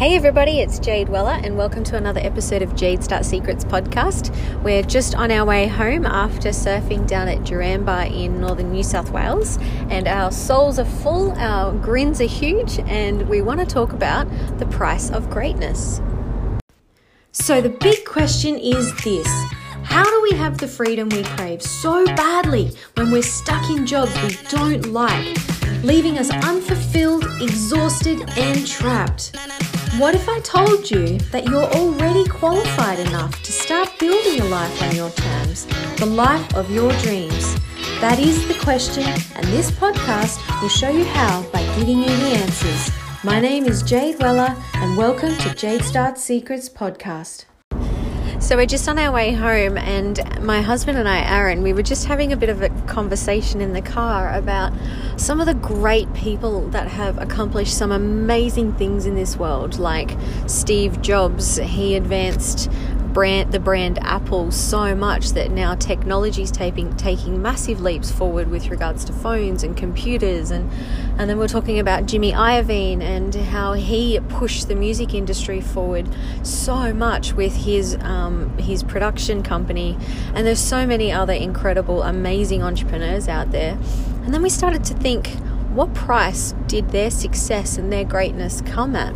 Hey everybody, it's Jade Weller, and welcome to another episode of Jade Start Secrets podcast. We're just on our way home after surfing down at Duranbah in northern New South Wales, and our souls are full, our grins are huge, and we want to talk about the price of greatness. So, the big question is this How do we have the freedom we crave so badly when we're stuck in jobs we don't like, leaving us unfulfilled, exhausted, and trapped? What if I told you that you're already qualified enough to start building a life on your terms, the life of your dreams? That is the question, and this podcast will show you how by giving you the answers. My name is Jade Weller, and welcome to Jade Start Secrets podcast. So we're just on our way home, and my husband and I, Aaron, we were just having a bit of a conversation in the car about some of the great people that have accomplished some amazing things in this world, like Steve Jobs. He advanced brand the brand Apple so much that now technology is taking taking massive leaps forward with regards to phones and computers. And and then we're talking about Jimmy Iovine and how he pushed the music industry forward so much with his um, his production company. And there's so many other incredible amazing entrepreneurs out there. And then we started to think what price did their success and their greatness come at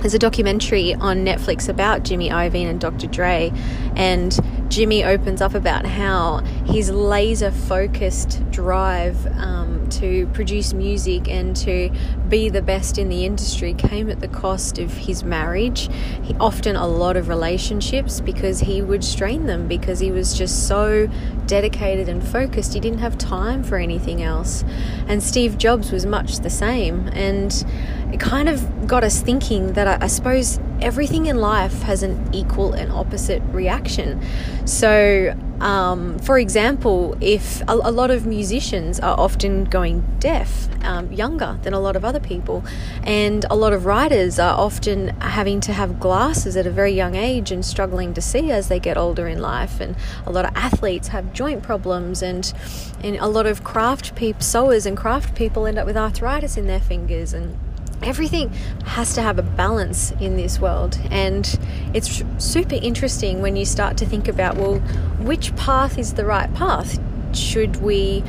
there's a documentary on Netflix about Jimmy Iovine and Dr. Dre, and Jimmy opens up about how his laser focused drive um, to produce music and to be the best in the industry came at the cost of his marriage, he, often a lot of relationships, because he would strain them because he was just so dedicated and focused. He didn't have time for anything else. And Steve Jobs was much the same. And it kind of got us thinking that I, I suppose everything in life has an equal and opposite reaction. So, um, for example, if a, a, lot of musicians are often going deaf, um, younger than a lot of other people, and a lot of writers are often having to have glasses at a very young age and struggling to see as they get older in life, and a lot of athletes have joint problems, and and a lot of craft people, sewers and craft people end up with arthritis in their fingers and everything has to have a balance in this world. And it's super interesting when you start to think about well which path is the right path? Should we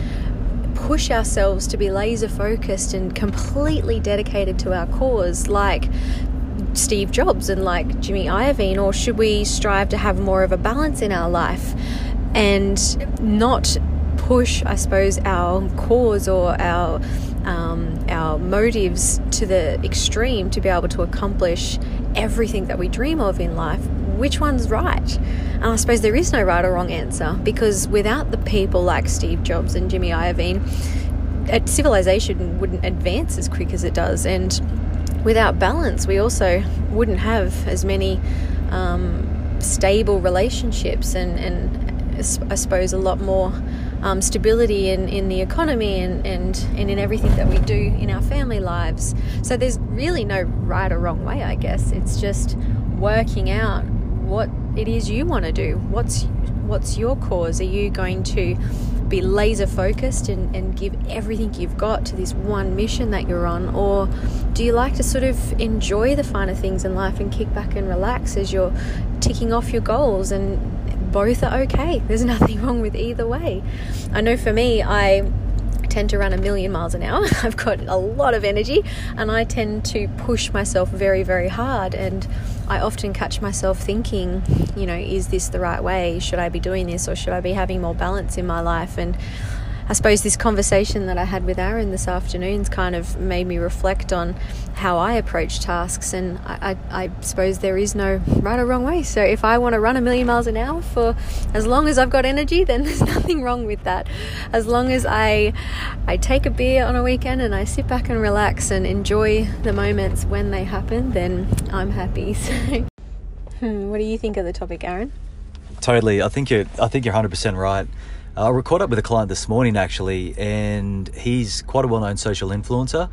push ourselves to be laser focused and completely dedicated to our cause like Steve Jobs and like Jimmy Iovine or should we strive to have more of a balance in our life and not push I suppose our cause or our um, our motives to the extreme to be able to accomplish everything that we dream of in life, which one's right? And I suppose there is no right or wrong answer because without the people like Steve Jobs and Jimmy Iovine, civilization wouldn't advance as quick as it does. And without balance, we also wouldn't have as many um, stable relationships and, and I suppose a lot more um, stability in, in the economy and, and, and in everything that we do in our family lives. So there's really no right or wrong way, I guess. It's just working out what it is you want to do. What's what's your cause? Are you going to be laser focused and, and give everything you've got to this one mission that you're on? Or do you like to sort of enjoy the finer things in life and kick back and relax as you're ticking off your goals and both are okay. There's nothing wrong with either way. I know for me, I tend to run a million miles an hour. I've got a lot of energy and I tend to push myself very, very hard. And I often catch myself thinking, you know, is this the right way? Should I be doing this or should I be having more balance in my life? And I suppose this conversation that I had with Aaron this afternoon's kind of made me reflect on how I approach tasks, and I, I, I, suppose there is no right or wrong way. So if I want to run a million miles an hour for as long as I've got energy, then there's nothing wrong with that. As long as I I take a beer on a weekend and I sit back and relax and enjoy the moments when they happen, then I'm happy. So, hmm, what do you think of the topic, Aaron? Totally. I think you're I think you're 100% right. Uh, I caught up with a client this morning actually, and he's quite a well known social influencer.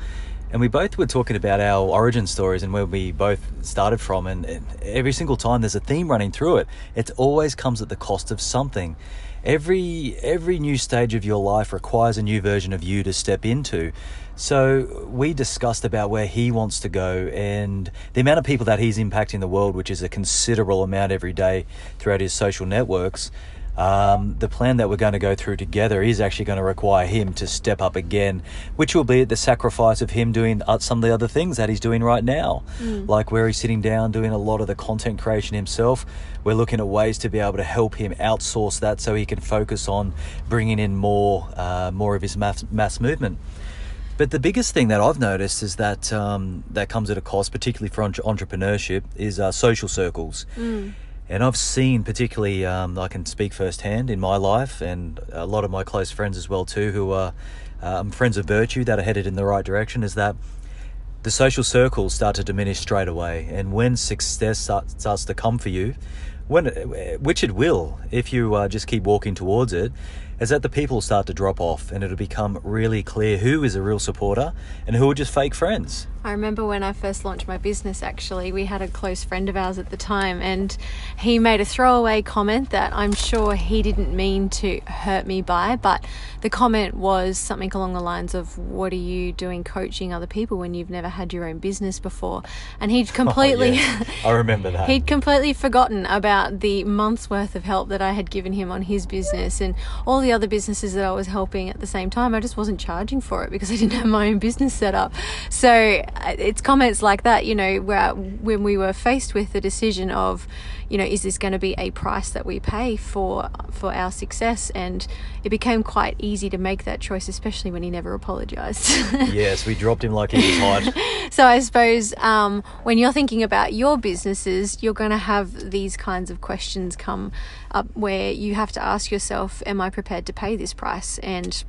and we both were talking about our origin stories and where we both started from and, and, every single time there's a theme running through it it always comes at the cost of something. Every every new stage of your life requires a new version of you to step into. So we discussed about where he wants to go and the amount of people that he's impacting the world which is a considerable amount every day throughout his social networks um, the plan that we're going to go through together is actually going to require him to step up again, which will be at the sacrifice of him doing some of the other things that he's doing right now, mm. like where he's sitting down doing a lot of the content creation himself. We're looking at ways to be able to help him outsource that so he can focus on bringing in more, uh, more of his mass, mass movement. But the biggest thing that I've noticed is that um, that comes at a cost, particularly for entrepreneurship, is uh, social circles. Mm. And I've seen, particularly, um, I can speak firsthand in my life, and a lot of my close friends as well too, who are um, friends of virtue that are headed in the right direction, is that the social circles start to diminish straight away. And when success starts to come for you, when which it will, if you uh, just keep walking towards it, is that the people start to drop off, and it'll become really clear who is a real supporter and who are just fake friends. I remember when I first launched my business, actually, we had a close friend of ours at the time, and he made a throwaway comment that I'm sure he didn't mean to hurt me by, but the comment was something along the lines of, What are you doing coaching other people when you've never had your own business before? And he'd oh, completely, oh. I remember that. he'd completely forgotten about the month's worth of help that I had given him on his business and all the other businesses that I was helping at the same time. I just wasn't charging for it because I didn't have my own business set up. So it's comments like that, you know, where when we were faced with the decision of, you know, is this going to be a price that we pay for for our success? And it became quite easy to make that choice, especially when he never apologized. yes, we dropped him like he was hot. so I suppose um, when you're thinking about your businesses, you're going to have these kinds of questions come up where you have to ask yourself, "Am I prepared to pay this price?" and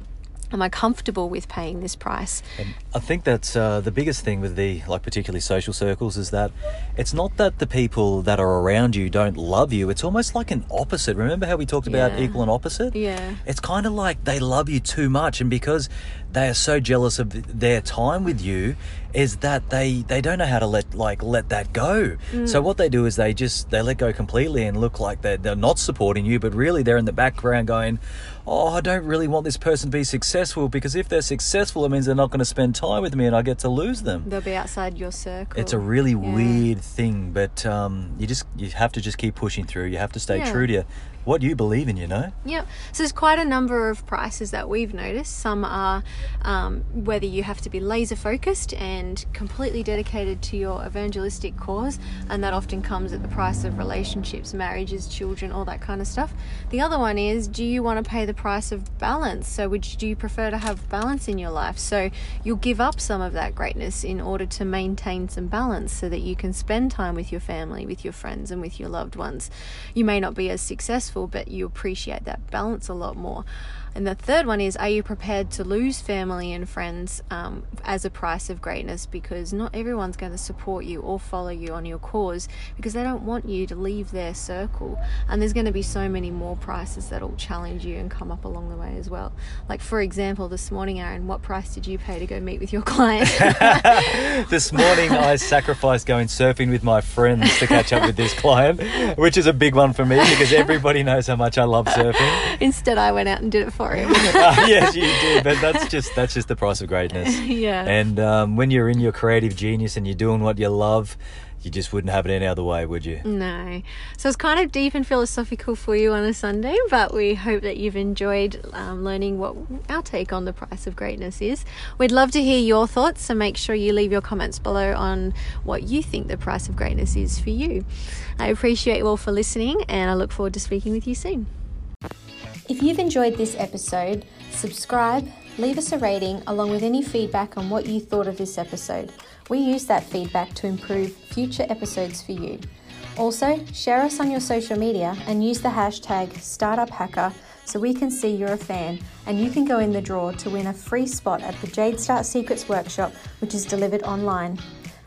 am I comfortable with paying this price? And I think that's uh, the biggest thing with the like particularly social circles is that it's not that the people that are around you don't love you. It's almost like an opposite. Remember how we talked about equal and opposite? Yeah. It's kind of like they love you too much, and because they are so jealous of their time with you, is that they they don't know how to let like let that go. Mm. So what they do is they just they let go completely and look like they're, they're not supporting you, but really they're in the background going, oh, I don't really want this person to be successful because if they're successful, it means they're not going to spend time with me and I get to lose them. They'll be outside your circle. It's a really yeah. weird thing, but um, you just you have to just keep pushing through. You have to stay yeah. true to what you believe in, you know? Yep. So there's quite a number of prices that we've noticed. Some are um, whether you have to be laser focused and completely dedicated to your evangelistic cause, and that often comes at the price of relationships, marriages, children, all that kind of stuff. The other one is do you want to pay the price of balance? So, would do you prefer to have balance in your life? So, you'll give up some of that greatness in order to maintain some balance so that you can spend time with your family, with your friends, and with your loved ones. You may not be as successful but you appreciate that balance a lot more. And the third one is Are you prepared to lose family and friends um, as a price of greatness? Because not everyone's going to support you or follow you on your cause because they don't want you to leave their circle. And there's going to be so many more prices that'll challenge you and come up along the way as well. Like, for example, this morning, Aaron, what price did you pay to go meet with your client? this morning, I sacrificed going surfing with my friends to catch up with this client, which is a big one for me because everybody knows how much I love surfing. Instead, I went out and did it for him. uh, yes, you did, but that's just that's just the price of greatness. yeah. And um, when you're in your creative genius and you're doing what you love, you just wouldn't have it any other way, would you? No. So it's kind of deep and philosophical for you on a Sunday, but we hope that you've enjoyed um, learning what our take on the price of greatness is. We'd love to hear your thoughts, so make sure you leave your comments below on what you think the price of greatness is for you. I appreciate you all for listening, and I look forward to speaking with you soon. If you've enjoyed this episode, subscribe, leave us a rating along with any feedback on what you thought of this episode. We use that feedback to improve future episodes for you. Also, share us on your social media and use the hashtag StartupHacker so we can see you're a fan and you can go in the draw to win a free spot at the Jade Start Secrets workshop, which is delivered online.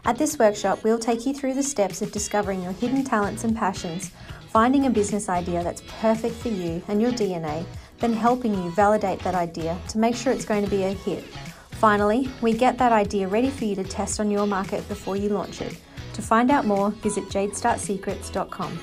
At this workshop, we'll take you through the steps of discovering your hidden talents and passions finding a business idea that's perfect for you and your DNA, then helping you validate that idea to make sure it's going to be a hit. Finally, we get that idea ready for you to test on your market before you launch it. To find out more, visit jadestartsecrets.com.